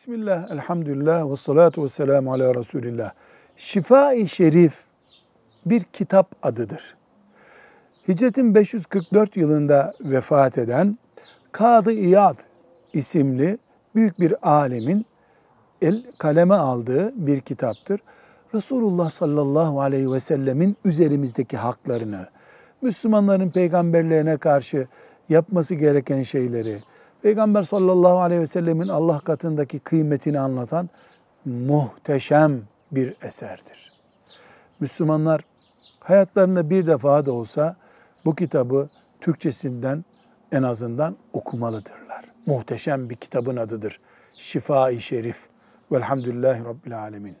Bismillah, elhamdülillah ve salatu ve selamu ala Resulillah. Şifa-i Şerif bir kitap adıdır. Hicretin 544 yılında vefat eden Kadı İyad isimli büyük bir alemin el kaleme aldığı bir kitaptır. Resulullah sallallahu aleyhi ve sellemin üzerimizdeki haklarını, Müslümanların peygamberlerine karşı yapması gereken şeyleri, Peygamber sallallahu aleyhi ve sellemin Allah katındaki kıymetini anlatan muhteşem bir eserdir. Müslümanlar hayatlarında bir defa da olsa bu kitabı Türkçesinden en azından okumalıdırlar. Muhteşem bir kitabın adıdır. Şifa-i Şerif. Velhamdülillahi Rabbil Alemin.